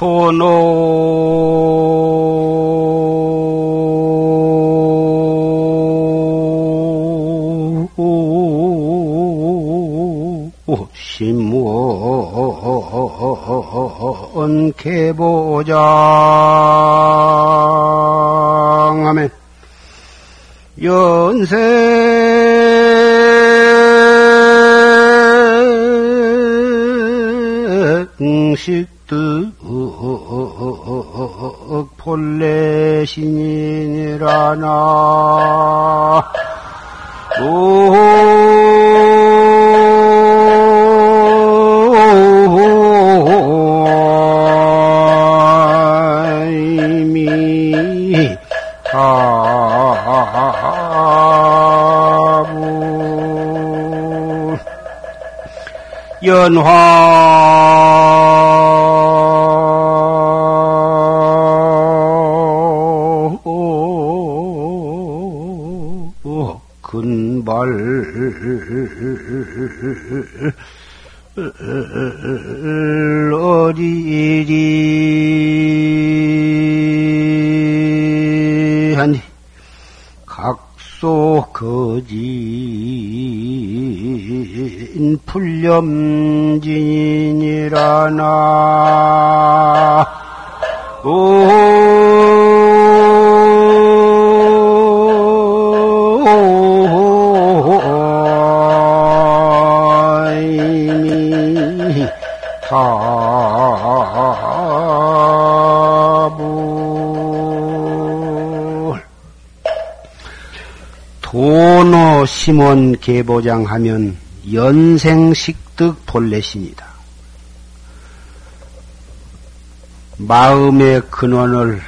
토노. 심원 개보장 하부 도노 심원 개보장 하면 연생식득 본래신이다. 마음의 근원을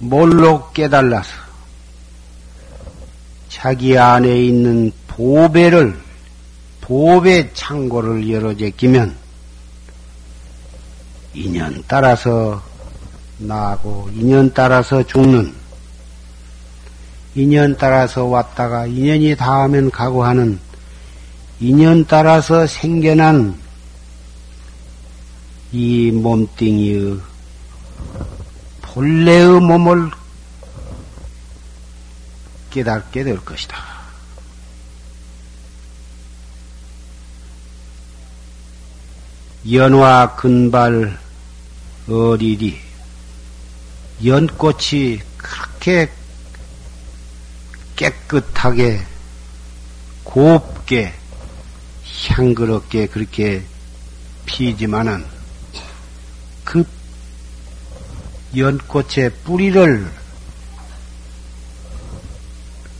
몰로 깨달아서 자기 안에 있는 보배를 보배 창고를 열어 제끼면 인연 따라서 나고 인연 따라서 죽는 인연 따라서 왔다가 인연이 닿으면 가고 하는 인연 따라서 생겨난 이 몸뚱이의 본래의 몸을 깨닫게 될 것이다. 연화 근발 어리리 연꽃이 그렇게 깨끗하게 곱게 향그럽게 그렇게 피지만은 그 연꽃의 뿌리를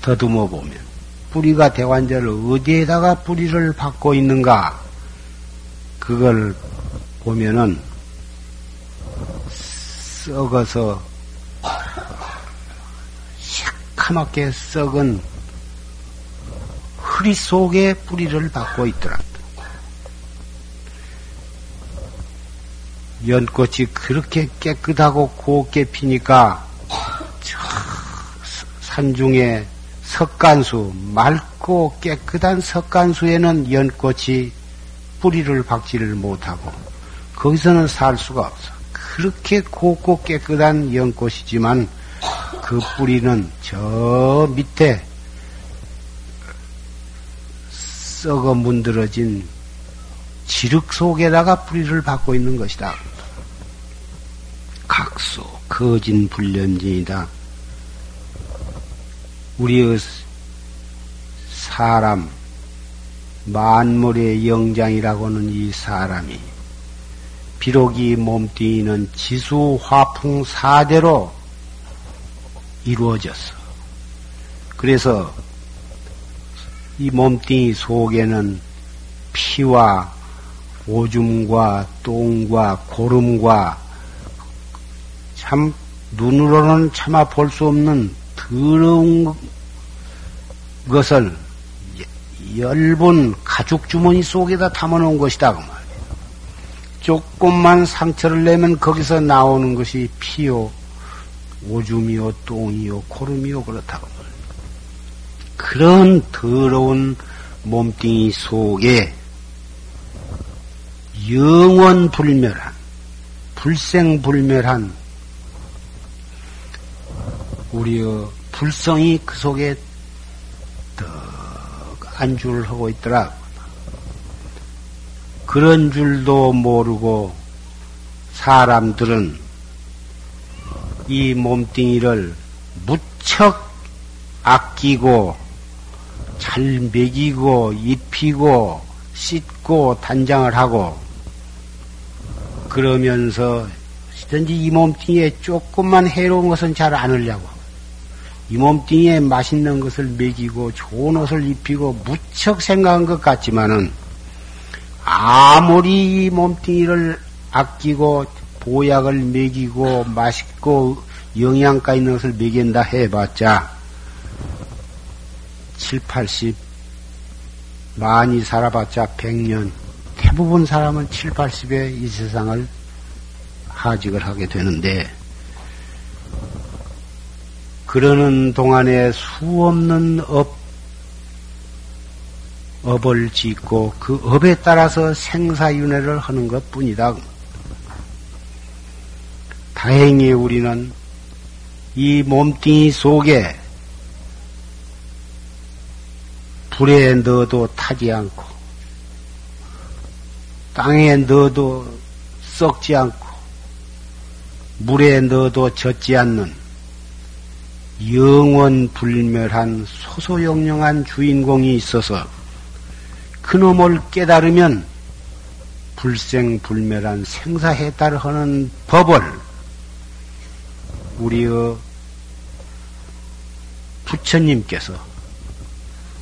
더듬어 보면 뿌리가 대관절 어디에다가 뿌리를 받고 있는가 그걸 보면은 썩어서 새카맣게 썩은 흐리 속에 뿌리를 받고 있더라. 연꽃이 그렇게 깨끗하고 곱게 피니까 저 산중에 석간수 맑고 깨끗한 석간수에는 연꽃이 뿌리를 박지를 못하고 거기서는 살 수가 없어. 그렇게 곱고 깨끗한 연꽃이지만 그 뿌리는 저 밑에 썩어 문드러진 지륵 속에다가 뿌리를 받고 있는 것이다. 각소 거진 불렴진이다. 우리의 사람 만물의 영장이라고는 이 사람이 비록 이 몸뚱이는 지수 화풍 사대로 이루어졌어. 그래서 이 몸뚱이 속에는 피와 오줌과 똥과 고름과 참 눈으로는 차마 볼 수 없는 더러운 것을 얇은 가죽 주머니 속에다 담아놓은 것이다 그 말이에요. 조금만 상처를 내면 거기서 나오는 것이 피요, 오줌이요, 똥이요, 고름이요 그렇다고 말이에요. 그런 더러운 몸뚱이 속에 영원 불멸한 불생불멸한 우리의 불성이 그 속에 더 안주를 하고 있더라. 그런 줄도 모르고 사람들은 이 몸뚱이를 무척 아끼고 잘 먹이고 입히고 씻고 단장을 하고 그러면서 시든지 이 몸뚱이에 조금만 해로운 것은 잘 안 하려고 이 몸뚱이에 맛있는 것을 먹이고 좋은 옷을 입히고 무척 생각한 것 같지만은 아무리 이 몸뚱이를 아끼고 보약을 먹이고 맛있고 영양가 있는 것을 먹인다 해봤자 7, 80 많이 살아봤자 100년. 대부분 사람은 7, 80에 이 세상을 하직을 하게 되는데 그러는 동안에 수 없는 업 업을 짓고 그 업에 따라서 생사윤회를 하는 것 뿐이다. 다행히 우리는 이 몸뚱이 속에 불에 넣어도 타지 않고 땅에 넣어도 썩지 않고 물에 넣어도 젖지 않는 영원 불멸한 소소영령한 주인공이 있어서 그놈을 깨달으면 불생불멸한 생사해탈을 하는 법을 우리의 부처님께서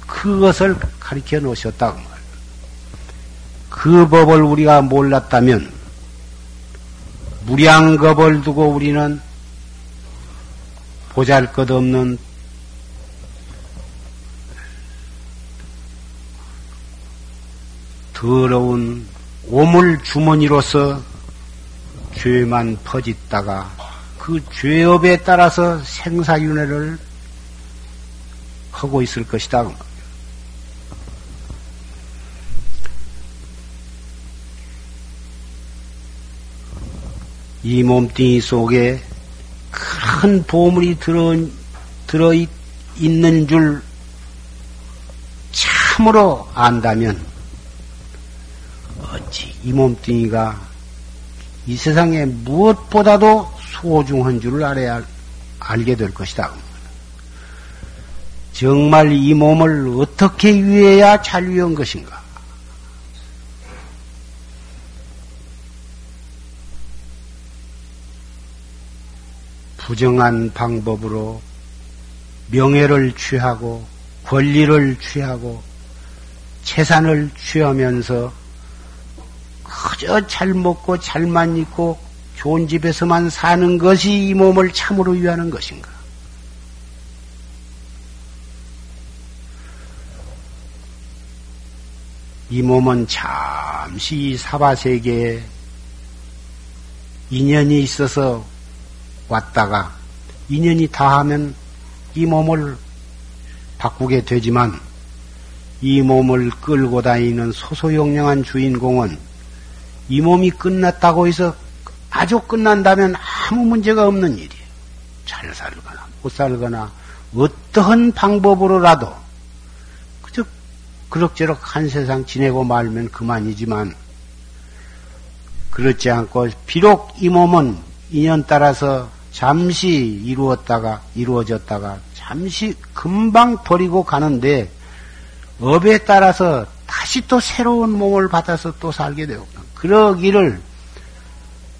그것을 가르쳐 놓으셨다고 말이에요. 그 법을 우리가 몰랐다면 무량겁을 두고 우리는 보잘 것 없는 더러운 오물 주머니로서 죄만 퍼짓다가 그 죄업에 따라서 생사윤회를 하고 있을 것이다. 이 몸뚱이 속에 큰 보물이 들어, 들어 있는 줄 참으로 안다면 어찌 이 몸뚱이가 이 세상에 무엇보다도 소중한 줄을 알아야 알게 될 것이다. 정말 이 몸을 어떻게 위해야 잘 위한 것인가? 부정한 방법으로 명예를 취하고 권리를 취하고 재산을 취하면서 그저 잘 먹고 잘만 입고 좋은 집에서만 사는 것이 이 몸을 참으로 위하는 것인가? 이 몸은 잠시 사바세계에 인연이 있어서 왔다가 인연이 다하면 이 몸을 바꾸게 되지만 이 몸을 끌고 다니는 소소영령한 주인공은 이 몸이 끝났다고 해서 아주 끝난다면 아무 문제가 없는 일이에요. 잘 살거나 못 살거나 어떠한 방법으로라도 그저 그럭저럭 한 세상 지내고 말면 그만이지만 그렇지 않고 비록 이 몸은 인연 따라서 잠시 이루었다가 이루어졌다가 잠시 금방 버리고 가는데 업에 따라서 다시 또 새로운 몸을 받아서 또 살게 되고 그러기를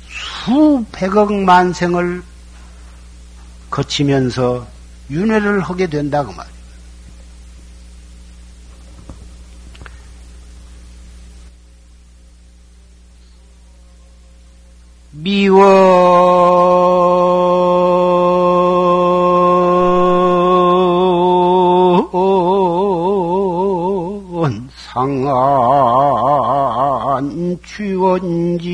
수백억 만생을 거치면서 윤회를 하게 된다고 그말이에요. 미원 상한 취원지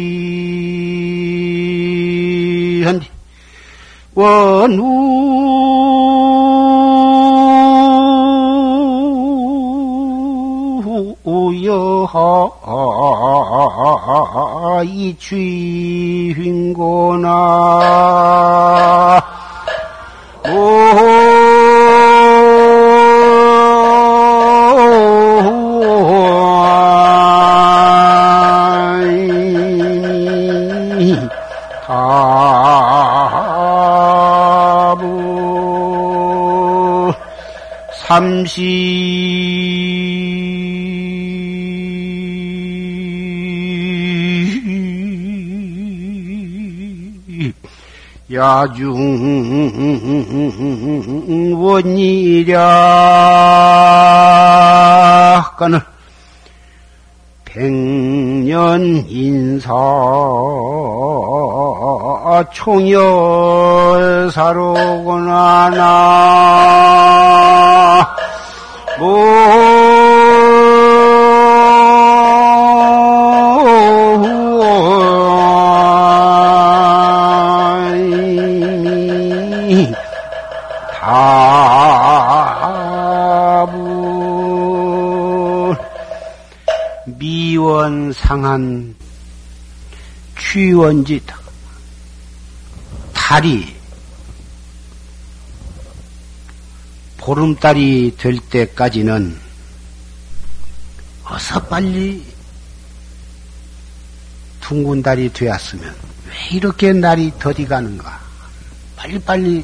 원우 하여 이취휘거나 삼시 야중 원이랴. 까늘 백년 인사 총열사로구나 나. 다 미원 상한 취원지다 달이 보름달이 될 때까지는 어서 빨리 둥근 달이 되었으면 왜 이렇게 날이 더디 가는가? 빨리빨리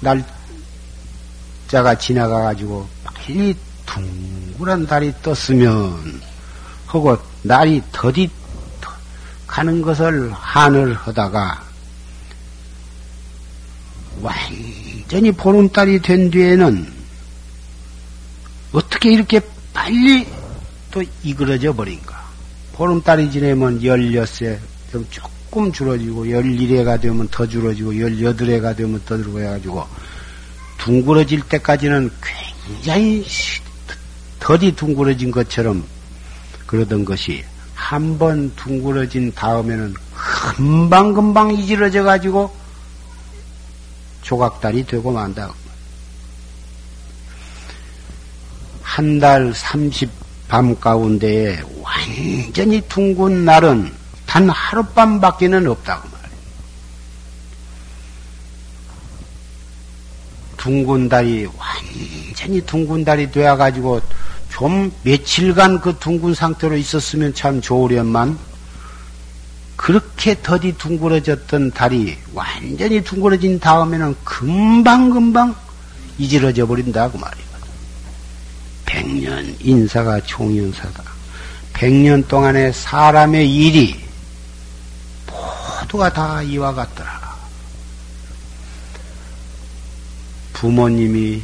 날짜가 지나가가지고 빨리 둥그란 달이 떴으면 하고 날이 더디 가는 것을 한을 하다가 완전히 보름달이 된 뒤에는 어떻게 이렇게 빨리 또 이그러져 버린가. 보름달이 지내면 열여세 좀 조금 줄어지고 열일해가 되면 더 줄어지고 열여덟해가 되면 더 줄어가지고 둥그러질 때까지는 굉장히 더디 둥그러진 것처럼 그러던 것이 한 번 둥그러진 다음에는 금방금방 이지러져 가지고 조각달이 되고 만다. 한달 삼십 밤 가운데에 완전히 둥근 날은 단 하룻밤 밖에는 없다고 말이에요. 둥근 달이 완전히 둥근 달이 되어가지고 좀 며칠간 그 둥근 상태로 있었으면 참 좋으련만 그렇게 더디 둥그러졌던 달이 완전히 둥그러진 다음에는 금방금방 이지러져 버린다고 말이거든. 백년 인사가 총연사다. 백년 동안에 사람의 일이 모두가 다 이와 같더라. 부모님이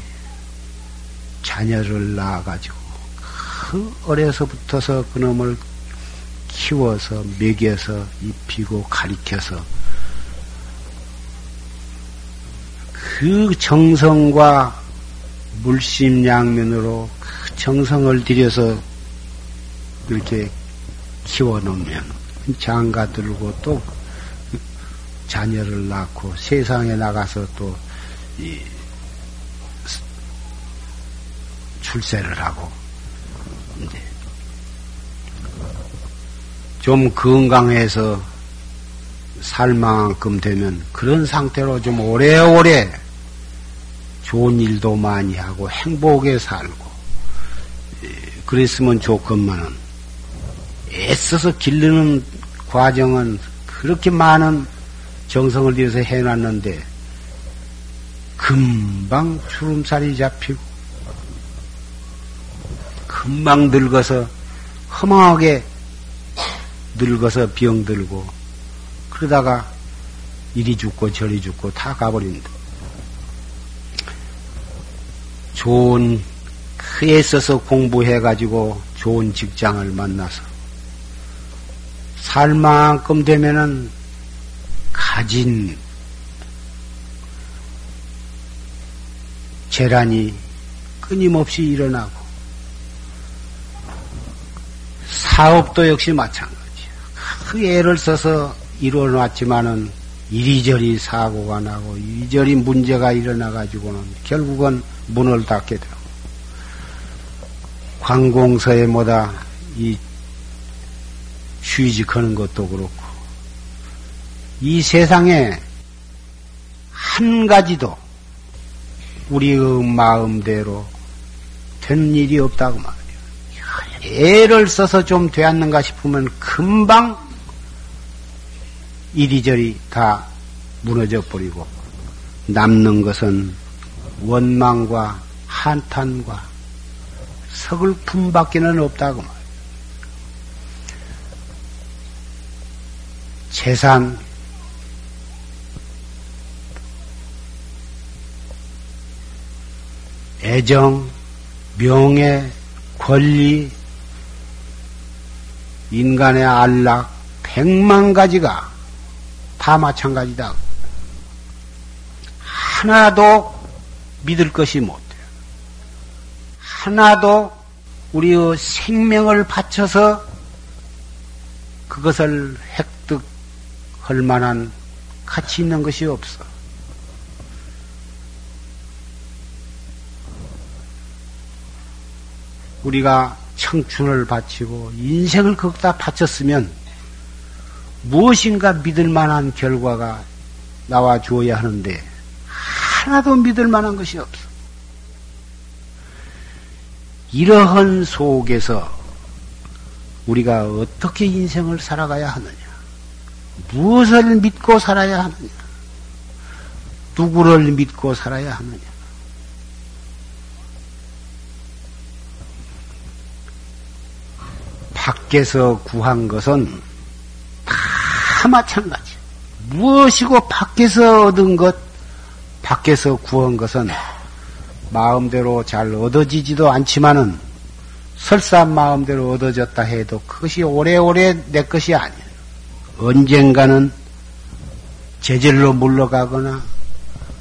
자녀를 낳아가지고 그 어려서부터서 그놈을 키워서 먹여서 입히고 가리켜서 그 정성과 물심양면으로 그 정성을 들여서 이렇게 키워놓으면 장가 들고 또 자녀를 낳고 세상에 나가서 또 출세를 하고 좀 건강해서 살 만큼 되면 그런 상태로 좀 오래오래 좋은 일도 많이 하고 행복에 살고 그랬으면 좋건만은 애써서 기르는 과정은 그렇게 많은 정성을 들여서 해놨는데 금방 주름살이 잡히고 금방 늙어서 허망하게 늙어서 병들고 그러다가 이리 죽고 저리 죽고 다 가버린다. 좋은 그 애써서 공부해가지고 좋은 직장을 만나서 살 만큼 되면은 가진 재란이 끊임없이 일어나고 사업도 역시 마찬가지. 그 애를 써서 이루어놨지만은 이리저리 사고가 나고 이리저리 문제가 일어나가지고는 결국은 문을 닫게 되고 관공서에 뭐다 이 취직하는 것도 그렇고 이 세상에 한 가지도 우리의 마음대로 된 일이 없다고 말이에요. 애를 써서 좀 되었는가 싶으면 금방 이리저리 다 무너져 버리고 남는 것은 원망과 한탄과 서글픔밖에는 없다고 말이에요. 재산, 애정, 명예, 권리, 인간의 안락, 백만 가지가 다 마찬가지다. 하나도 믿을 것이 못 돼요. 하나도 우리의 생명을 바쳐서 그것을 획득할 만한 가치 있는 것이 없어. 우리가 청춘을 바치고 인생을 거기다 바쳤으면 무엇인가 믿을 만한 결과가 나와 주어야 하는데 하나도 믿을 만한 것이 없어. 이러한 속에서 우리가 어떻게 인생을 살아가야 하느냐? 무엇을 믿고 살아야 하느냐? 누구를 믿고 살아야 하느냐? 밖에서 구한 것은 다 마찬가지. 무엇이고 밖에서 얻은 것, 밖에서 구한 것은 마음대로 잘 얻어지지도 않지만은 설사 마음대로 얻어졌다 해도 그것이 오래오래 내 것이 아니에요. 언젠가는 제절로 물러가거나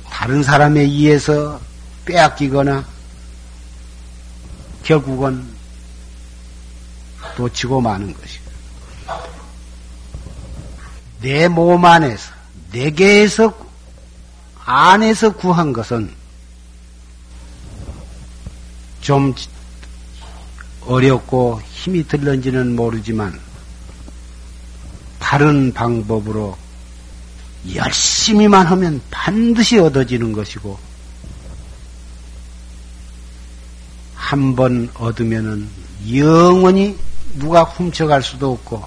다른 사람에 의해서 빼앗기거나 결국은 놓치고 마는 것이고 내 몸 안에서 내게에서 안에서 구한 것은 좀 어렵고 힘이 들는지는 모르지만 바른 방법으로 열심히만 하면 반드시 얻어지는 것이고 한 번 얻으면은 영원히 누가 훔쳐갈 수도 없고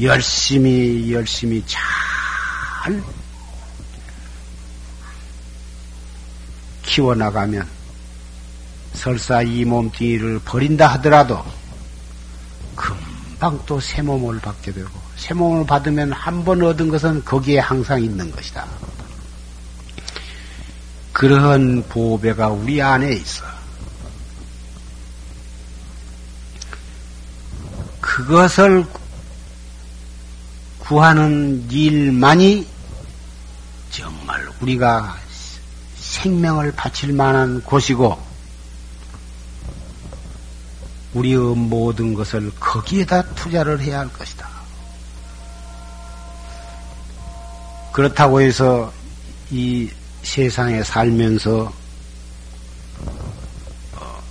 열심히 열심히 잘 키워나가면 설사 이 몸뚱이를 버린다 하더라도 금방 또 새 몸을 받게 되고 새 몸을 받으면 한 번 얻은 것은 거기에 항상 있는 것이다. 그러한 보배가 우리 안에 있어. 그것을 구하는 일만이 정말 우리가 생명을 바칠 만한 곳이고 우리의 모든 것을 거기에다 투자를 해야 할 것이다. 그렇다고 해서 이 세상에 살면서 어,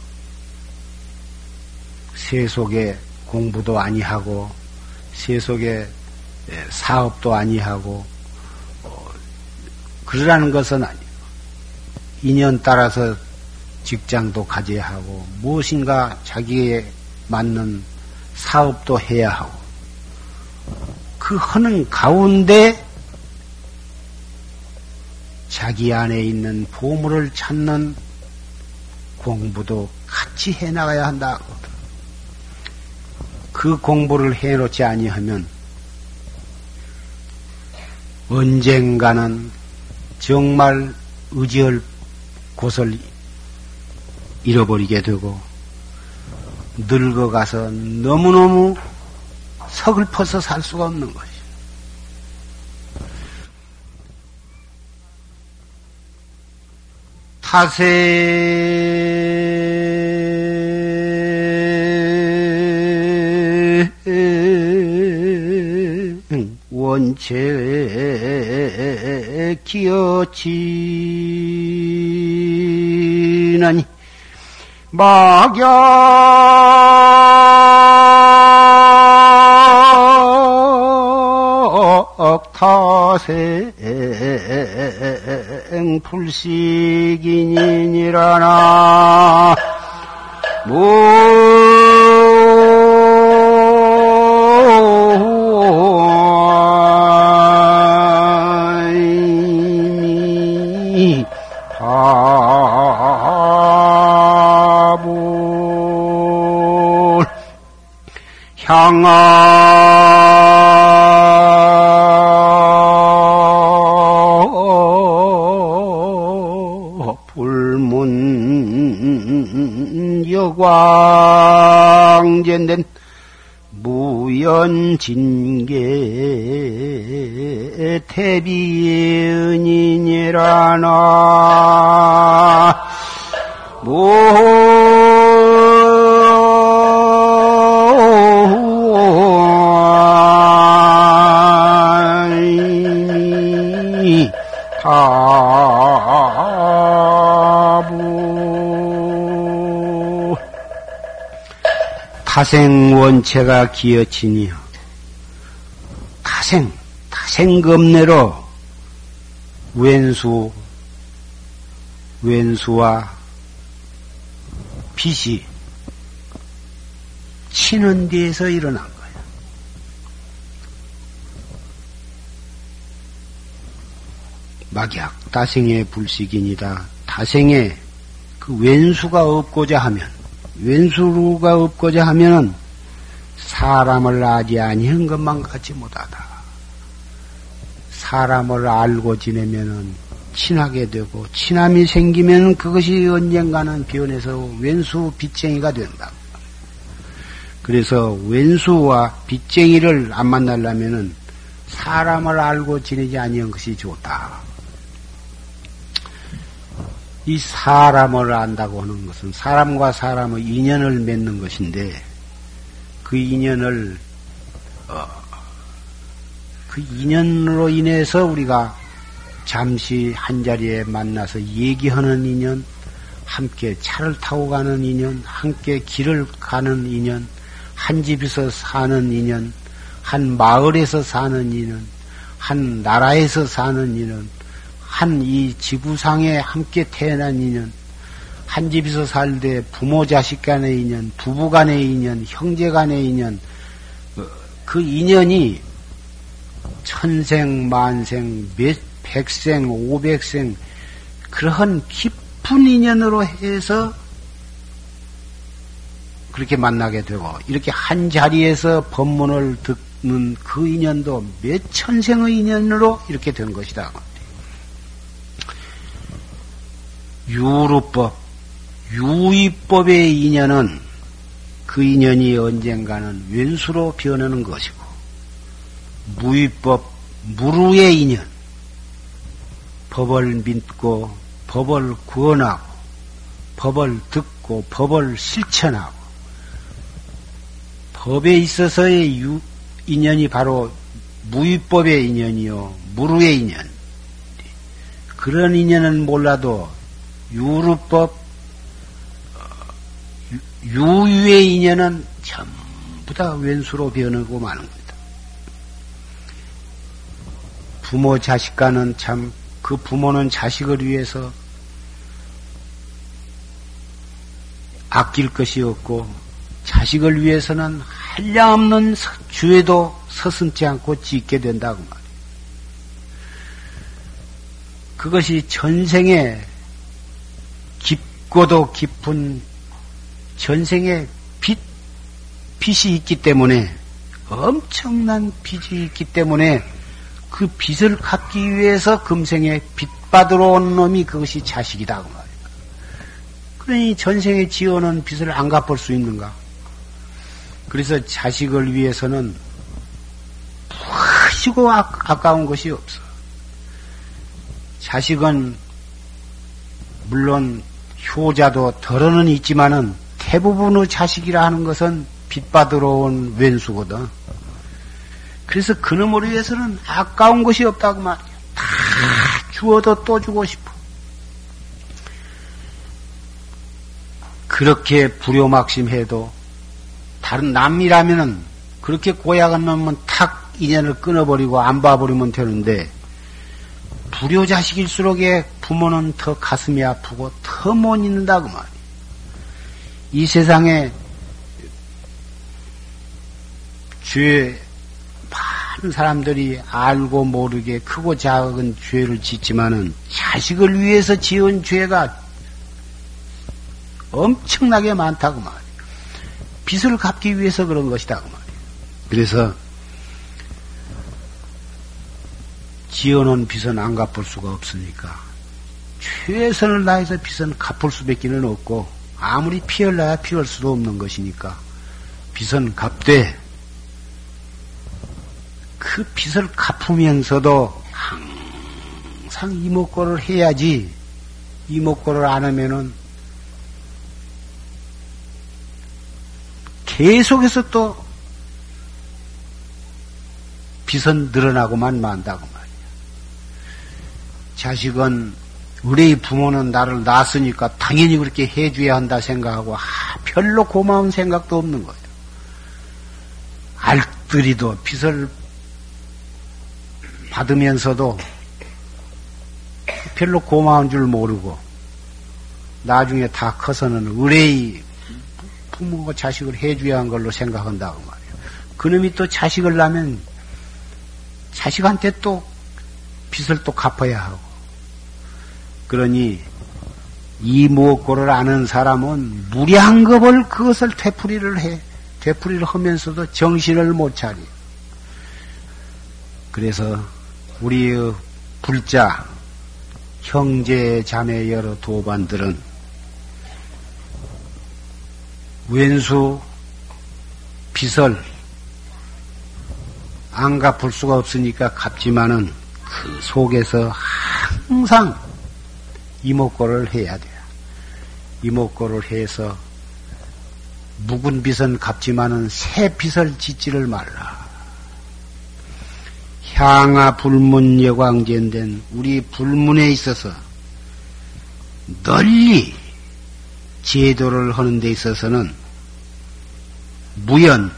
세속에 공부도 아니하고 세속에 사업도 아니하고 어, 그러라는 것은 아니에요. 인연 따라서 직장도 가져야 하고 무엇인가 자기에 맞는 사업도 해야 하고 그 하는 가운데 자기 안에 있는 보물을 찾는 공부도 같이 해 나가야 한다. 그 공부를 해 놓지 아니하면 언젠가는 정말 의지할 곳을 잃어버리게 되고 늙어가서 너무너무 서글퍼서 살 수가 없는 것이. 타세 제기어지나니 막약 타생 불식인이니라나 뭐 광 전된 무 연진계 태비은이니라나 타생 원체가 기어치니요. 타생, 타생검내로 왼수, 왼수와 빛이 치는 데에서 일어난 거예요. 막약, 타생의 불식이니다. 타생의 그 왼수가 없고자 하면 왼수루가 없고자 하면은 사람을 아지 아니한 것만 갖지 못하다. 사람을 알고 지내면은 친하게 되고 친함이 생기면 그것이 언젠가는 변해서 왼수 빚쟁이가 된다. 그래서 왼수와 빚쟁이를 안 만나려면은 사람을 알고 지내지 아니한 것이 좋다. 이 사람을 안다고 하는 것은 사람과 사람의 인연을 맺는 것인데 그 인연을 어, 그 인연으로 인해서 우리가 잠시 한 자리에 만나서 얘기하는 인연, 함께 차를 타고 가는 인연, 함께 길을 가는 인연, 한 집에서 사는 인연, 한 마을에서 사는 인연, 한 나라에서 사는 인연, 한 이 지구상에 함께 태어난 인연, 한 집에서 살되 부모 자식 간의 인연, 부부 간의 인연, 형제 간의 인연, 어, 그 인연이 천생, 만생, 몇, 백생, 오백생, 그러한 깊은 인연으로 해서 그렇게 만나게 되고, 이렇게 한 자리에서 법문을 듣는 그 인연도 몇 천생의 인연으로 이렇게 된 것이다. 유루법, 유의법의 인연은 그 인연이 언젠가는 왼수로 변하는 것이고, 무의법, 무루의 인연, 법을 믿고, 법을 구원하고, 법을 듣고, 법을 실천하고, 법에 있어서의 유, 인연이 바로 무의법의 인연이요, 무루의 인연. 그런 인연은 몰라도 유루법, 유유의 인연은 전부 다 왼수로 변하고 마는 겁니다. 부모 자식과는 참, 그 부모는 자식을 위해서 아낄 것이 없고, 자식을 위해서는 한량없는 주에도 서슴지 않고 짓게 된다고 말이에요. 그것이 전생에 깊고도 깊은 전생의 빛, 빛이 있기 때문에 엄청난 빛이 있기 때문에 그 빛을 갖기 위해서 금생에 빛 받으러 온 놈이 그것이 자식이다 그. 그러니 전생에 지어놓은 빛을 안 갚을 수 있는가? 그래서 자식을 위해서는 푸시고 아, 아까운 것이 없어. 자식은 물론 효자도 덜어는 있지만은 대부분의 자식이라 하는 것은 빚받으러 온 왼수거든. 그래서 그놈을 위해서는 아까운 것이 없다고 말이야. 다 주어도 또 주고 싶어. 그렇게 불효막심해도 다른 남이라면은 그렇게 고약한 놈은 탁 인연을 끊어버리고 안 봐버리면 되는데 불효자식일수록에 부모는 더 가슴이 아프고 더 못 있는다 그 말이야. 이 세상에 죄 많은 사람들이 알고 모르게 크고 작은 죄를 짓지만은 자식을 위해서 지은 죄가 엄청나게 많다고 말이야. 빚을 갚기 위해서 그런 것이다 그 말이야. 그래서 지어놓은 빚은 안 갚을 수가 없으니까 최선을 다해서 빚은 갚을 수밖에 는 없고 아무리 피할 나야 피할 수도 없는 것이니까 빚은 갚되 그 빚을 갚으면서도 항상 이목고를 해야지 이목고를 안 하면은 계속해서 또 빚은 늘어나고만 만다고 말이야. 자식은 우리 부모는 나를 낳았으니까 당연히 그렇게 해줘야 한다 생각하고 아, 별로 고마운 생각도 없는 거예요. 알뜰히도 빚을 받으면서도 별로 고마운 줄 모르고 나중에 다 커서는 의뢰의 부모가 자식을 해줘야 한 걸로 생각한다고 말이에요. 그놈이 또 자식을 낳으면 자식한테 또 빚을 또 갚아야 하고 그러니 이 무엇고를 아는 사람은 무량겁을 그것을 되풀이를 해. 되풀이를 하면서도 정신을 못 차려. 그래서 우리의 불자, 형제, 자매 여러 도반들은 왼수, 빚을 안 갚을 수가 없으니까 갚지만은 그 속에서 항상 이목고를 해야 돼요. 이목고를 해서 묵은 빚은 갚지만은 새 빚을 짓지를 말라. 향하 불문 여광전된 우리 불문에 있어서 널리 제도를 하는 데 있어서는 무연,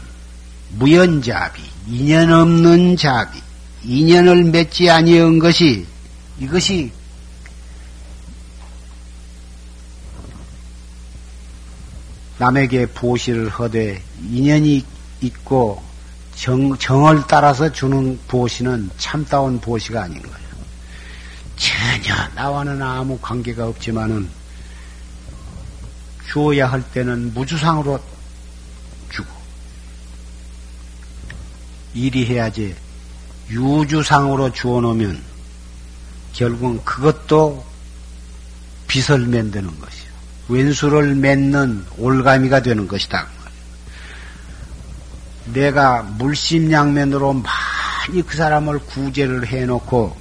무연자비, 인연 없는 자비, 인연을 맺지 아니한 것이 이것이 남에게 보시를 하되 인연이 있고 정, 정을 따라서 주는 보시는 참다운 보시가 아닌 거예요. 전혀 나와는 아무 관계가 없지만은 주어야 할 때는 무주상으로 주고 일이 해야지 유주상으로 주어 놓으면 결국은 그것도 빚을 만드는 것이 왼수를 맺는 올가미가 되는 것이다. 내가 물심양면으로 많이 그 사람을 구제를 해놓고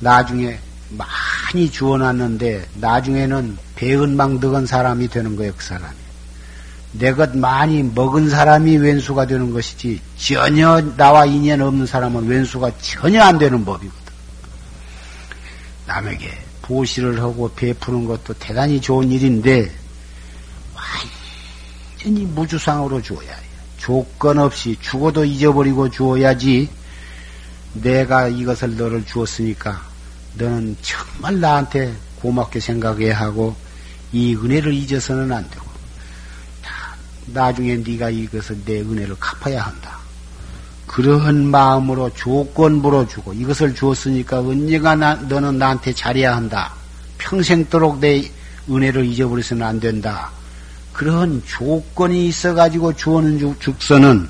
나중에 많이 주어놨는데 나중에는 배은망덕한 사람이 되는 거예요, 그 사람이. 내 것 많이 먹은 사람이 왼수가 되는 것이지 전혀 나와 인연 없는 사람은 왼수가 전혀 안 되는 법이거든. 남에게 보시를 하고 베푸는 것도 대단히 좋은 일인데 완전히 무주상으로 주어야 해요. 조건 없이 죽어도 잊어버리고 주어야지 내가 이것을 너를 주었으니까 너는 정말 나한테 고맙게 생각해야 하고 이 은혜를 잊어서는 안 되고 나중에 네가 이것을 내 은혜를 갚아야 한다. 그러한 마음으로 조건부로 주고 이것을 주었으니까 언제가 나, 너는 나한테 잘해야 한다. 평생도록 내 은혜를 잊어버려서는 안 된다. 그러한 조건이 있어가지고 주어는 죽서는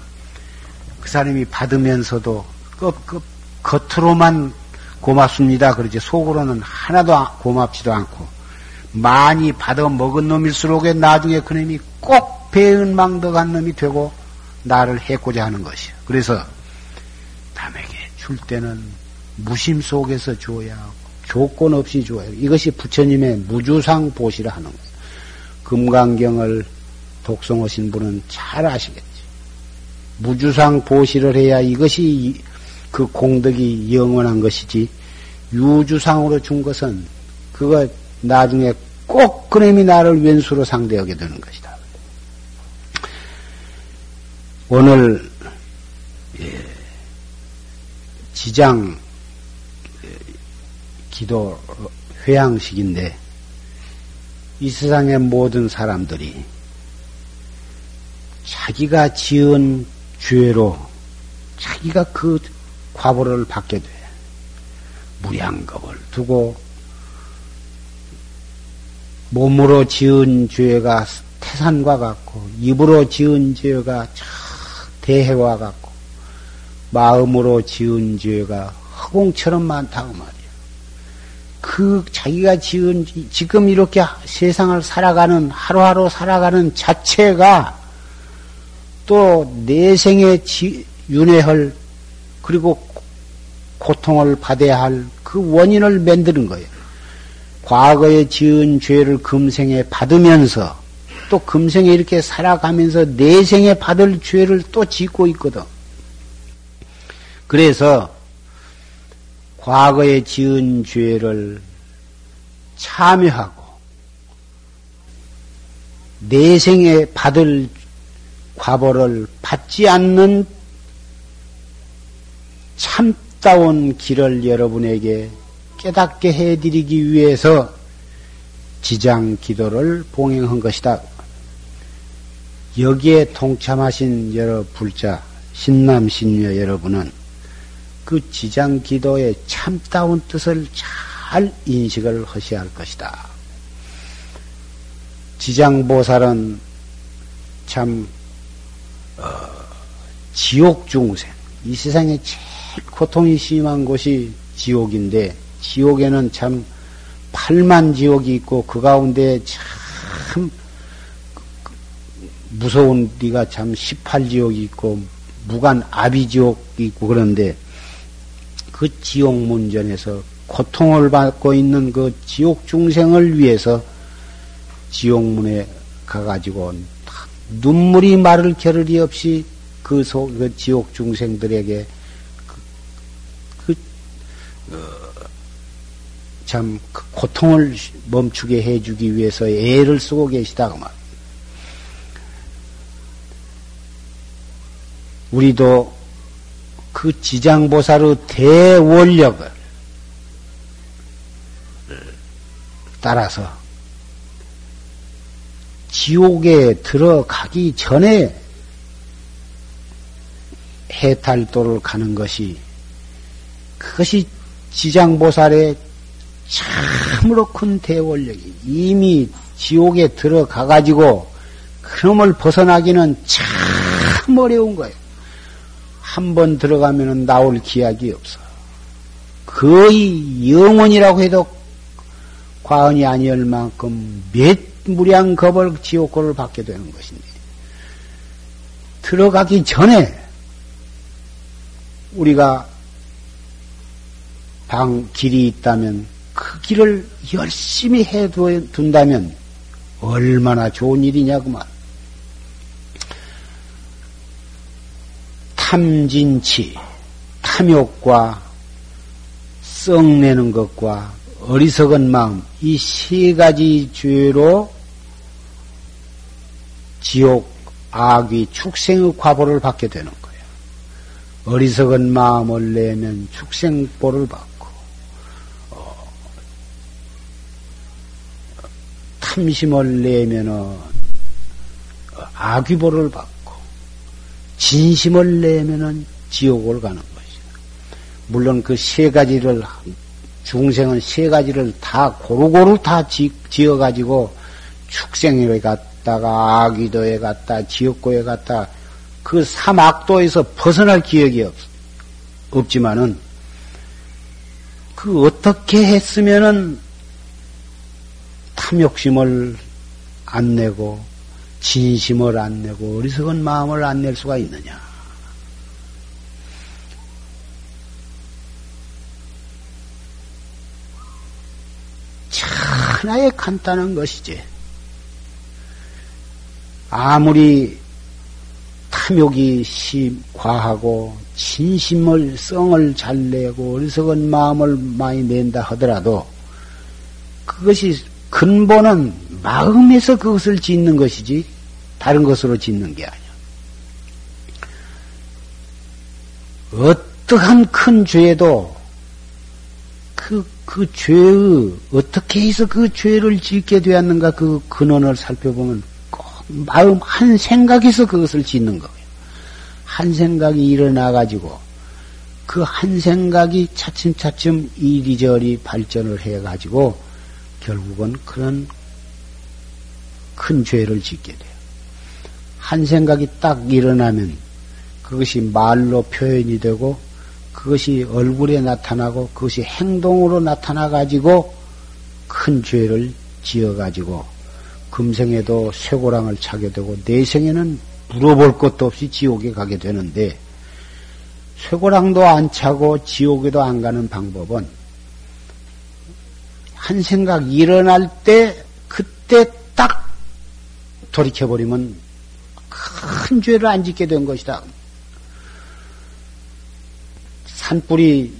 그 사람이 받으면서도 껍껍 겉으로만 고맙습니다. 그러지 속으로는 하나도 고맙지도 않고 많이 받아 먹은 놈일수록에 나중에 그놈이 꼭 배은망덕한 놈이 되고 나를 해고자 하는 것이요. 그래서 남에게 줄 때는 무심 속에서 주어야 하고 조건 없이 주어야 하고 이것이 부처님의 무주상 보시라 하는 거예요. 금강경을 독송하신 분은 잘 아시겠지. 무주상 보시를 해야 이것이 그 공덕이 영원한 것이지 유주상으로 준 것은 그거 나중에 꼭 그놈이 나를 왼수로 상대하게 되는 것이다. 오늘 예, 지장 기도 회양식인데 이 세상의 모든 사람들이 자기가 지은 죄로 자기가 그 과보를 받게 돼. 무량겁을 두고 몸으로 지은 죄가 태산과 같고 입으로 지은 죄가 대해와 같고 마음으로 지은 죄가 허공처럼 많다고 말이야. 그 자기가 지은 지금 이렇게 세상을 살아가는 하루하루 살아가는 자체가 또 내생에 윤회할 그리고 고통을 받아야 할 그 원인을 만드는 거예요. 과거에 지은 죄를 금생에 받으면서 또 금생에 이렇게 살아가면서 내생에 받을 죄를 또 짓고 있거든. 그래서 과거에 지은 죄를 참여하고 내생에 받을 과보를 받지 않는 참다운 길을 여러분에게 깨닫게 해드리기 위해서 지장 기도를 봉행한 것이다. 여기에 동참하신 여러 불자, 신남, 신녀 여러분은 그 지장 기도의 참다운 뜻을 잘 인식을 하셔야 할 것이다. 지장보살은 참, 어, 지옥 중생. 이 세상에 제일 고통이 심한 곳이 지옥인데, 지옥에는 참 팔만 지옥이 있고 그 가운데 참 무서운 데가 참 18지옥이 있고 무간 아비지옥이 있고 그런데 그 지옥 문전에서 고통을 받고 있는 그 지옥 중생을 위해서 지옥문에 가가지고 눈물이 마를 겨를이 없이 그, 소, 그 지옥 중생들에게 그, 그 어, 참그 고통을 멈추게 해주기 위해서 애를 쓰고 계시다고 말. 우리도 그 지장보살의 대원력을 따라서 지옥에 들어가기 전에 해탈도를 가는 것이 그것이 지장보살의 참으로 큰 대원력이 이미 지옥에 들어가 가지고 그놈을 벗어나기는 참 어려운 거예요. 한 번 들어가면 나올 기약이 없어. 거의 영원이라고 해도 과언이 아니할 만큼 몇 무량 겁을 지옥고를 받게 되는 것인데 들어가기 전에 우리가 방 길이 있다면 그 길을 열심히 해 둔다면 얼마나 좋은 일이냐구만. 탐진치, 탐욕과 썩내는 것과 어리석은 마음, 이 세 가지 죄로 지옥, 악귀, 축생의 과보를 받게 되는 거예요. 어리석은 마음을 내면 축생보를 받고, 탐심을 내면은 아귀보를 받고 진심을 내면은 지옥을 가는 것이죠. 물론 그 세 가지를 중생은 세 가지를 다 고루고루 다 지, 지어가지고 축생에 갔다가 아귀도에 갔다 지옥고에 갔다 그 사막도에서 벗어날 기억이 없, 없지만은 그 어떻게 했으면은 탐욕심을 안 내고 진심을 안 내고 어리석은 마음을 안 낼 수가 있느냐? 천하에 간단한 것이지. 아무리 탐욕이 심, 과하고 진심을 성을 잘 내고 어리석은 마음을 많이 낸다 하더라도 그것이 근본은 마음에서 그것을 짓는 것이지 다른 것으로 짓는 게 아니야. 어떠한 큰 죄도 그, 그 죄의, 어떻게 해서 그 죄를 짓게 되었는가 그 근원을 살펴보면 꼭 마음 한 생각에서 그것을 짓는 거예요. 한 생각이 일어나가지고 그 한 생각이 차츰차츰 이리저리 발전을 해가지고 결국은 그런 큰 죄를 짓게 돼요. 한 생각이 딱 일어나면 그것이 말로 표현이 되고 그것이 얼굴에 나타나고 그것이 행동으로 나타나 가지고 큰 죄를 지어 가지고 금생에도 쇠고랑을 차게 되고 내생에는 물어볼 것도 없이 지옥에 가게 되는데 쇠고랑도 안 차고 지옥에도 안 가는 방법은 한 생각 일어날 때 그때 딱 돌이켜버리면 큰 죄를 안 짓게 된 것이다. 산불이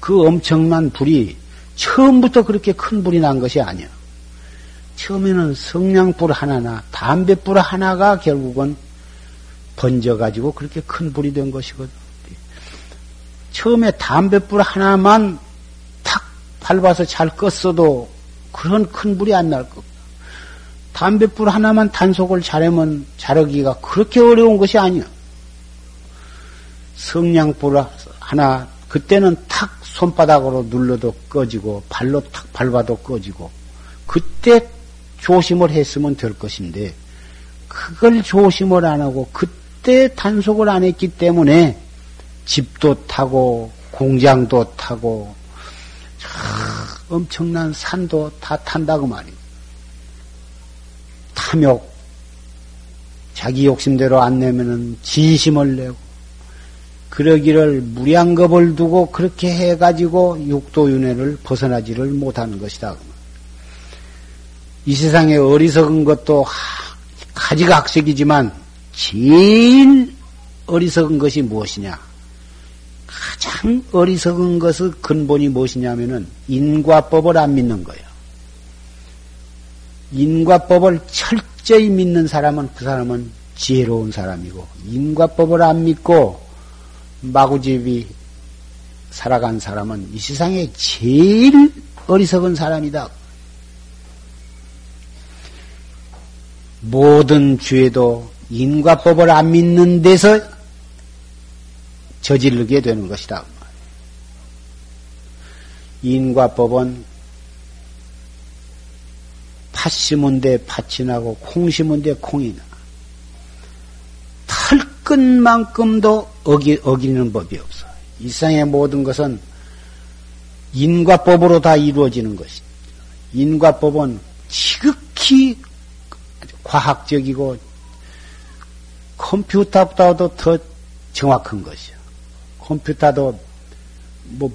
그 엄청난 불이 처음부터 그렇게 큰 불이 난 것이 아니야. 처음에는 성냥불 하나나 담뱃불 하나가 결국은 번져가지고 그렇게 큰 불이 된 것이거든. 처음에 담뱃불 하나만 탁 밟아서 잘 껐어도 그런 큰 불이 안날 거. 담뱃불 하나만 단속을 잘하면 자르기가 그렇게 어려운 것이 아니야. 성냥불 하나 그때는 탁 손바닥으로 눌러도 꺼지고 발로 탁 밟아도 꺼지고 그때 조심을 했으면 될 것인데 그걸 조심을 안 하고 그때 단속을 안 했기 때문에 집도 타고 공장도 타고 엄청난 산도 다 탄다고 말이에요. 탐욕 자기 욕심대로 안 내면은 진심을 내고 그러기를 무량겁을 두고 그렇게 해가지고 육도윤회를 벗어나지를 못하는 것이다. 이 세상에 어리석은 것도 가지각색이지만 제일 어리석은 것이 무엇이냐? 가장 어리석은 것의 근본이 무엇이냐면은 인과법을 안 믿는 거예요. 인과법을 철저히 믿는 사람은 그 사람은 지혜로운 사람이고 인과법을 안 믿고 마구집이 살아간 사람은 이 세상에 제일 어리석은 사람이다. 모든 죄도 인과법을 안 믿는 데서 저지르게 되는 것이다. 인과법은 팥 심은 데 팥이 나고 콩 심은 데 콩이 나. 털끝만큼도 어기, 어기는 법이 없어. 일상의 모든 것은 인과법으로 다 이루어지는 것이. 인과법은 지극히 과학적이고 컴퓨터보다도 더 정확한 것이야. 컴퓨터도 뭐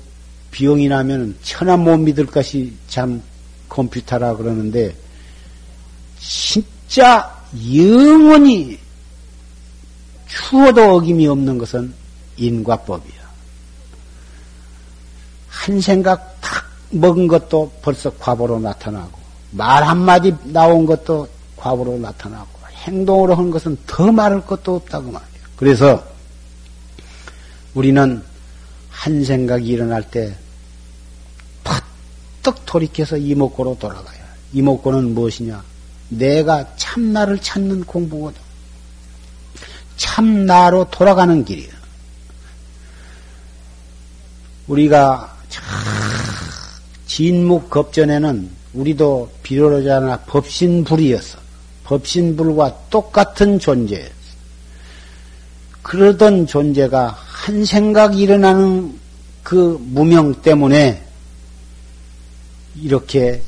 비용이 나면 천하 못 믿을 것이 참 컴퓨터라 그러는데 진짜 영원히 추워도 어김이 없는 것은 인과법이야. 한 생각 탁 먹은 것도 벌써 과보로 나타나고, 말 한마디 나온 것도 과보로 나타나고, 행동으로 한 것은 더 말할 것도 없다고 말이야. 그래서 우리는 한 생각이 일어날 때 팍떡 돌이켜서 이목구로 돌아가야. 이목구는 무엇이냐? 내가 참나를 찾는 공부거든. 참나로 돌아가는 길이야. 우리가 진묵 겁전에는 우리도 비로자나 법신불이었어. 법신불과 똑같은 존재였어. 그러던 존재가 한 생각 일어나는 그 무명 때문에 이렇게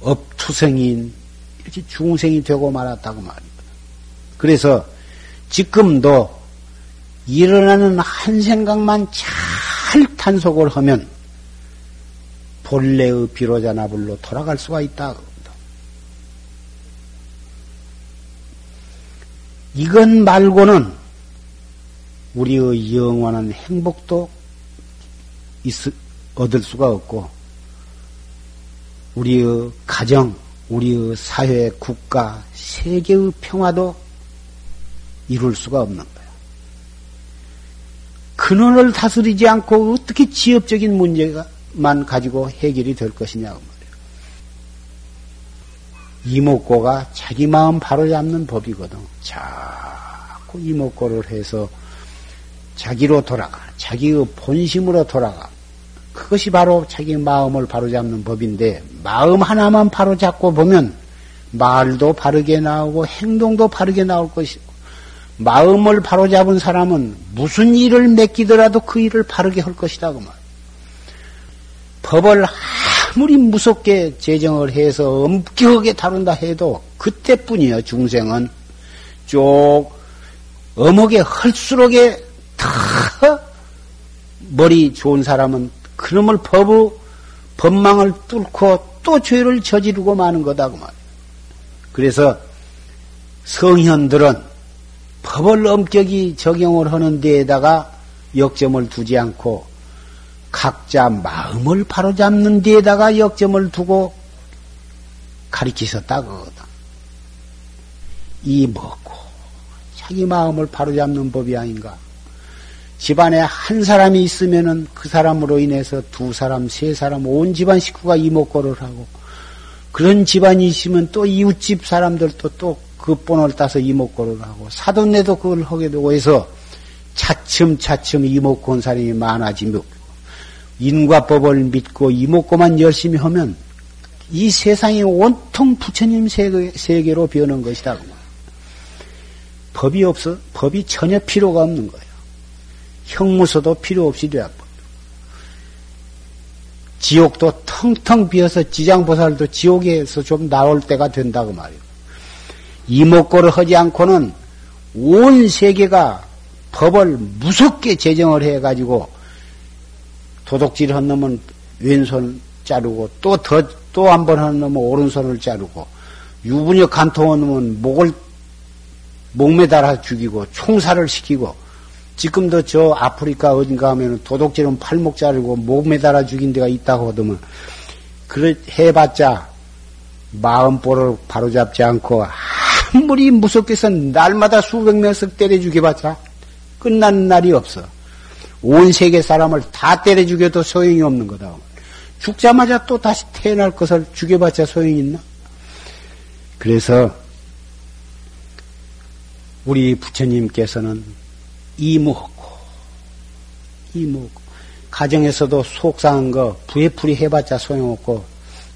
업투생인 이렇게 중생이 되고 말았다고 말입니다. 그래서 지금도 일어나는 한 생각만 잘 탄속을 하면 본래의 비로자 나불로 돌아갈 수가 있다. 이건 말고는 우리의 영원한 행복도 있, 얻을 수가 없고, 우리의 가정, 우리의 사회, 국가, 세계의 평화도 이룰 수가 없는 거야. 근원을 다스리지 않고 어떻게 지엽적인 문제만 가지고 해결이 될 것이냐고 말이에요. 이목고가 자기 마음 바로 잡는 법이거든. 자꾸 이목고를 해서 자기로 돌아가, 자기의 본심으로 돌아가. 그것이 바로 자기 마음을 바로잡는 법인데 마음 하나만 바로잡고 보면 말도 바르게 나오고 행동도 바르게 나올 것이고 마음을 바로잡은 사람은 무슨 일을 맡기더라도 그 일을 바르게 할 것이다 그 말. 법을 아무리 무섭게 제정을 해서 엄격하게 다룬다 해도 그때뿐이요 중생은 쭉 엄하게 헐수록에 다 머리 좋은 사람은 그놈을 법의 법망을 뚫고 또 죄를 저지르고 마는 거다 그 말. 그래서 성현들은 법을 엄격히 적용을 하는 데에다가 역점을 두지 않고 각자 마음을 바로잡는 데에다가 역점을 두고 가리키셨다 그거다. 이 먹고 자기 마음을 바로잡는 법이 아닌가. 집안에 한 사람이 있으면은 그 사람으로 인해서 두 사람, 세 사람, 온 집안 식구가 이목고를 하고 그런 집안이 있으면 또 이웃집 사람들도 또그 본을 따서 이목고를 하고 사돈네도 그걸 하게 되고 해서 차츰차츰 이목고 온 사람이 많아지며 인과 법을 믿고 이목고만 열심히 하면 이 세상이 온통 부처님 세계, 세계로 변한 것이다. 법이 없어, 법이 전혀 필요가 없는 거예요. 형무소도 필요 없이 되었고. 지옥도 텅텅 비어서 지장보살도 지옥에서 좀 나올 때가 된다고 말이에요. 이목고를 하지 않고는 온 세계가 법을 무섭게 제정을 해가지고 도둑질 한 놈은 왼손 자르고 또 더 또 한번 하는 놈은 오른손을 자르고 유분역 간통한 놈은 목을 목매달아 죽이고 총살을 시키고 지금도 저 아프리카 어딘가 하면 도둑질은 팔목 자르고 목 매달아 죽인 데가 있다고 하더만 그래 해봤자 마음보를 바로잡지 않고 아무리 무섭게서 날마다 수백 명씩 때려 죽여봤자 끝나는 날이 없어. 온 세계 사람을 다 때려 죽여도 소용이 없는 거다. 죽자마자 또 다시 태어날 것을 죽여봤자 소용이 있나? 그래서 우리 부처님께서는 이무없고, 이무없고, 가정에서도 속상한 거 부해풀이 해봤자 소용없고,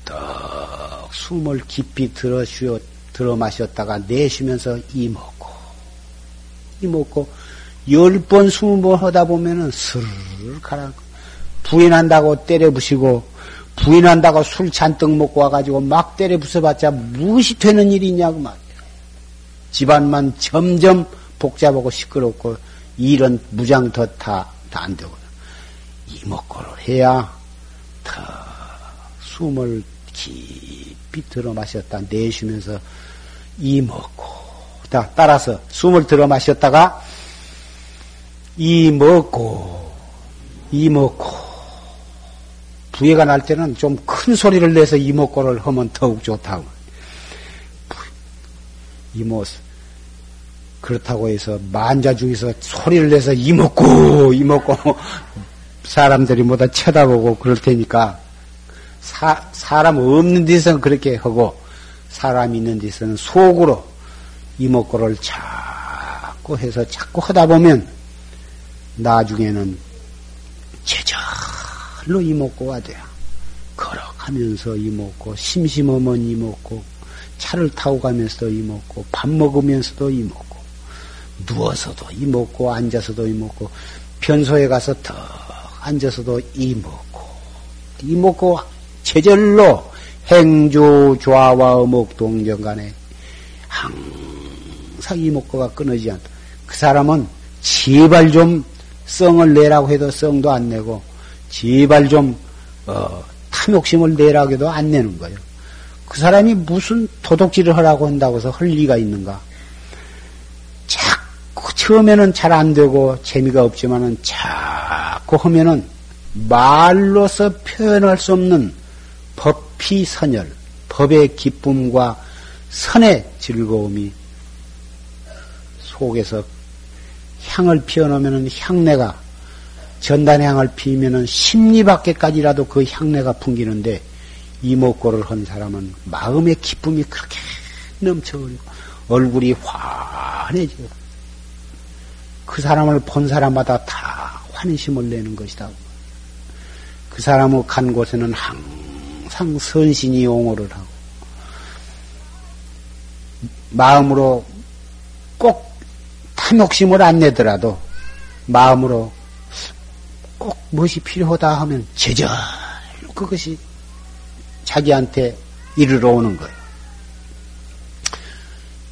더 숨을 깊이 들어 쉬어, 들어 마셨다가 내쉬면서 이먹고, 이먹고, 열 번, 스무 번 하다 보면은 슬 가라. 부인한다고 때려 부시고, 부인한다고 술 잔뜩 먹고 와가지고 막 때려 부숴봤자 무엇이 되는 일이 있냐고 말이야. 집안만 점점 복잡하고 시끄럽고, 일은 무장 더 다, 다 안 되거든. 이목구를 해야 더 숨을 깊이 들어 마셨다 내쉬면서 이먹고, 다 따라서 숨을 들어 마셨다가 이먹고, 이먹고, 부해가 날 때는 좀 큰 소리를 내서 이목고를 하면 더욱 좋다고. 이모, 그렇다고 해서 만자 중에서 소리를 내서 이먹고 이먹고 사람들이 뭐다 쳐다보고 그럴 테니까 사, 사람 없는 데서는 그렇게 하고 사람 있는 데서는 속으로 이먹고를 자꾸 해서 자꾸 하다 보면 나중에는 제절로 이먹고가 돼요. 걸어가면서 이먹고 심심하면 이먹고 차를 타고 가면서도 이먹고 밥 먹으면서도 이먹고 누워서도 이 먹고 앉아서도 이 먹고 편소에 가서 더 앉아서도 이 먹고 이 먹고 제절로 행주 좌와 어목 동정 간에 항상 이먹고가 끊어지지 않다. 그 사람은 제발 좀 성을 내라고 해도 성도 안 내고 제발 좀 어, 탐욕심을 내라고 해도 안 내는 거예요. 그 사람이 무슨 도둑질을 하라고 한다고 해서 할 리가 있는가? 처음에는 잘 안 되고 재미가 없지만은 자꾸 하면은 말로서 표현할 수 없는 법피 선열, 법의 기쁨과 선의 즐거움이 속에서 향을 피워놓으면 향내가 전단향을 피면은 심리 밖에까지라도 그 향내가 풍기는데 이목고를 한 사람은 마음의 기쁨이 그렇게 넘쳐버리고 얼굴이 환해져. 그 사람을 본 사람마다 다 환심을 내는 것이다. 그 사람의 간 곳에는 항상 선신이 옹호를 하고 마음으로 꼭 탐욕심을 안 내더라도 마음으로 꼭 무엇이 필요하다 하면 제절 그것이 자기한테 이르러 오는 거예요.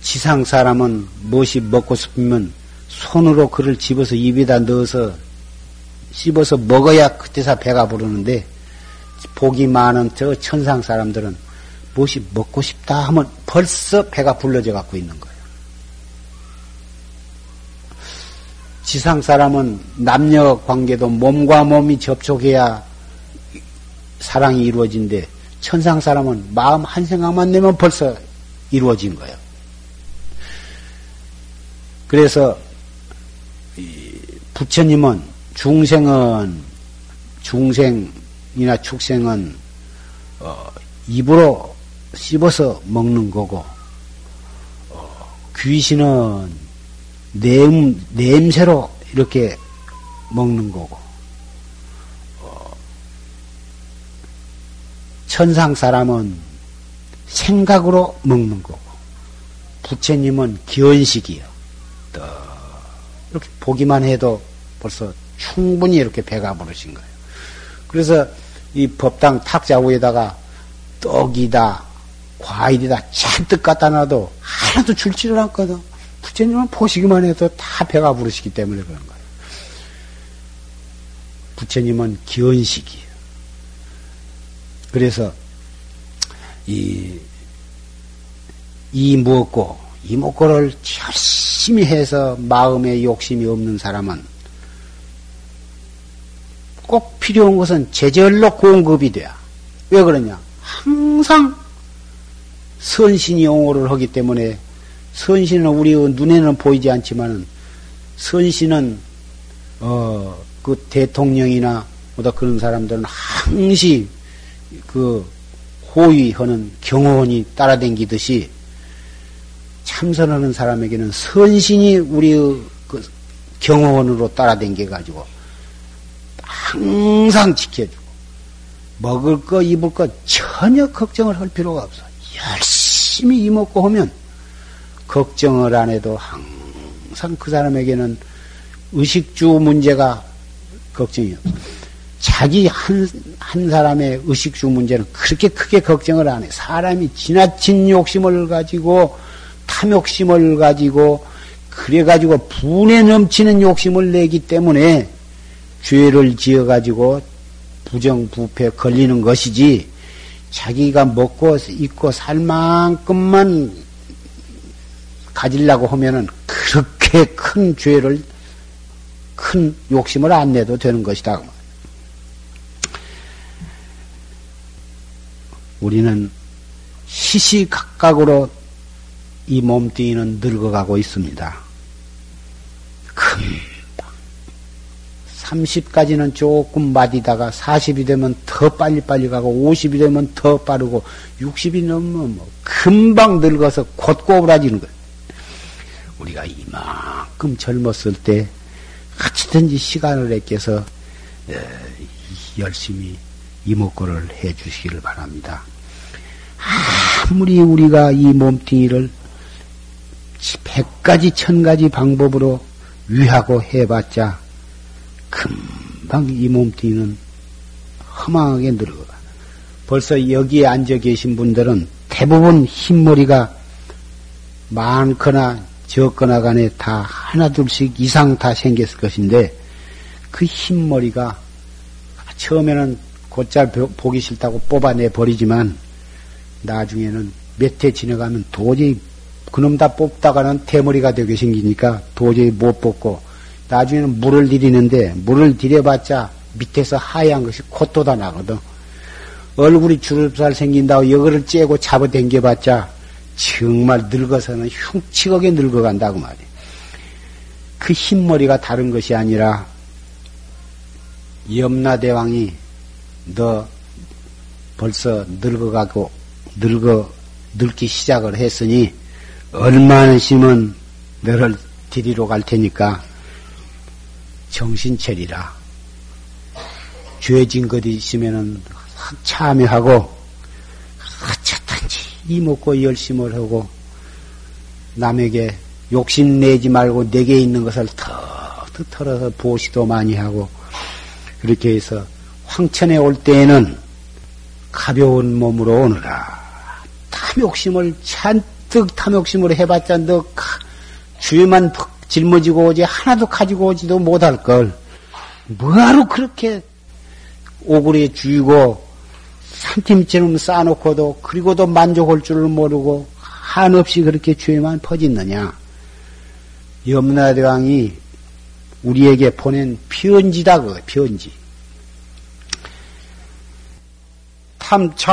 지상 사람은 무엇이 먹고 싶으면 손으로 그를 집어서 입에다 넣어서 씹어서 먹어야 그때서 배가 부르는데 복이 많은 저 천상 사람들은 무엇이 먹고 싶다 하면 벌써 배가 불러져 갖고 있는 거예요. 지상 사람은 남녀 관계도 몸과 몸이 접촉해야 사랑이 이루어진데 천상 사람은 마음 한 생각만 내면 벌써 이루어진 거예요. 그래서 부처님은 중생은 중생이나 축생은 어, 입으로 씹어서 먹는 거고 어, 귀신은 냄 냄새로 이렇게 먹는 거고 어, 천상 사람은 생각으로 먹는 거고 부처님은 기원식이요. 이렇게 보기만 해도 벌써 충분히 이렇게 배가 부르신 거예요. 그래서 이 법당 탁자 위에다가 떡이다, 과일이다 잔뜩 갖다 놔도 하나도 줄지를 않거든. 부처님은 보시기만 해도 다 배가 부르시기 때문에 그런 거예요. 부처님은 기원식이에요. 그래서 이, 이 무엇고, 이 무엇고를 열심히 해서 마음에 욕심이 없는 사람은 꼭 필요한 것은 제절로 공급이 돼야. 왜 그러냐? 항상 선신이 용어를 하기 때문에 선신은 우리 눈에는 보이지 않지만은 선신은 어 그 대통령이나 뭐다 그런 사람들은 항시 그 호위하는 경호원이 따라댕기듯이 참선하는 사람에게는 선신이 우리의 그 경호원으로 따라댕겨 가지고 항상 지켜주고 먹을 거 입을 거 전혀 걱정을 할 필요가 없어. 열심히 이먹고 하면 걱정을 안 해도 항상 그 사람에게는 의식주 문제가 걱정이요. 자기 한, 한 사람의 의식주 문제는 그렇게 크게 걱정을 안 해. 사람이 지나친 욕심을 가지고 탐욕심을 가지고 그래가지고 분에 넘치는 욕심을 내기 때문에 죄를 지어가지고 부정부패 걸리는 것이지 자기가 먹고 입고 살 만큼만 가지려고 하면은 그렇게 큰 죄를 큰 욕심을 안 내도 되는 것이다. 우리는 시시각각으로 이 몸뚱이는 늙어가고 있습니다. 금방 30까지는 조금 맞이다가 40이 되면 더 빨리빨리 가고 50이 되면 더 빠르고 60이 넘으면 뭐 금방 늙어서 곧 꼬부라지는 거예요. 우리가 이만큼 젊었을 때 어찌든지 시간을 아껴서 열심히 이목구를 해 주시기를 바랍니다. 아무리 우리가 이 몸뚱이를 백가지 천가지 방법으로 위하고 해봤자 금방 이 몸뚱이는 허망하게 늙어가. 벌써 여기에 앉아 계신 분들은 대부분 흰머리가 많거나 적거나 간에 다 하나둘씩 이상 다 생겼을 것인데 그 흰머리가 처음에는 곧잘 보기 싫다고 뽑아내 버리지만 나중에는 몇 해 지나가면 도저히 그놈 다 뽑다가는 대머리가 되게 생기니까 도저히 못 뽑고 나중에는 물을 들이는데 물을 들여봤자 밑에서 하얀 것이 콧도다 나거든. 얼굴이 주름살 생긴다고 이거를 째고 잡아당겨봤자 정말 늙어서는 흉측하게 늙어간다고 말이야. 그 흰머리가 다른 것이 아니라 염라대왕이 너 벌써 늙어가고 늙어 늙기 시작을 했으니 얼마나 심은 너를 디리로 갈 테니까 정신 차리라. 죄진 것 있으면은 참여하고 어쨌든지 이먹고 열심을 하고 남에게 욕심 내지 말고 내게 있는 것을 턱턱 털어서 보시도 많이 하고 그렇게 해서 황천에 올 때에는 가벼운 몸으로 오느라 탐욕심을 잔뜩 탐욕심으로 해봤자 너 주에만 짊어지고 오지 하나도 가지고 오지도 못할 걸 뭐하러 그렇게 오구리에 쥐고 산팀처럼 쌓아놓고도 그리고도 만족할 줄을 모르고 한없이 그렇게 죄만 퍼짓느냐. 염라대왕이 우리에게 보낸 편지다, 그 편지. 탐차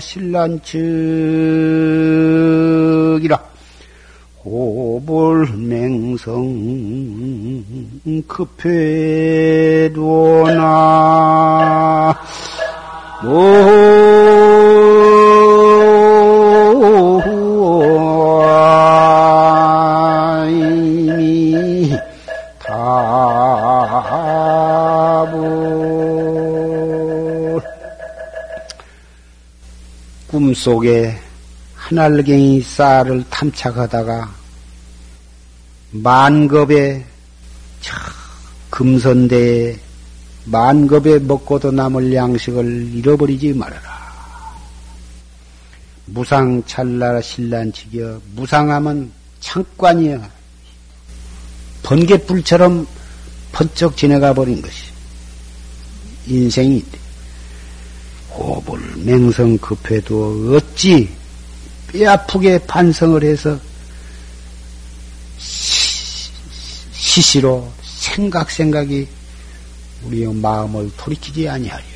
신란측이라. 호불맹성 급해 속에 하늘갱이 쌀을 탐착하다가 만겁에 저 금선대에 만겁에 먹고도 남을 양식을 잃어버리지 말아라. 무상 찰나라 신란치기여 무상하면 창관이야. 번개불처럼 번쩍 지나가 버린 것이 인생이 호불 맹성 급해도 어찌 뼈아프게 반성을 해서 시시로 생각 생각이 우리의 마음을 돌이키지 아니하리요.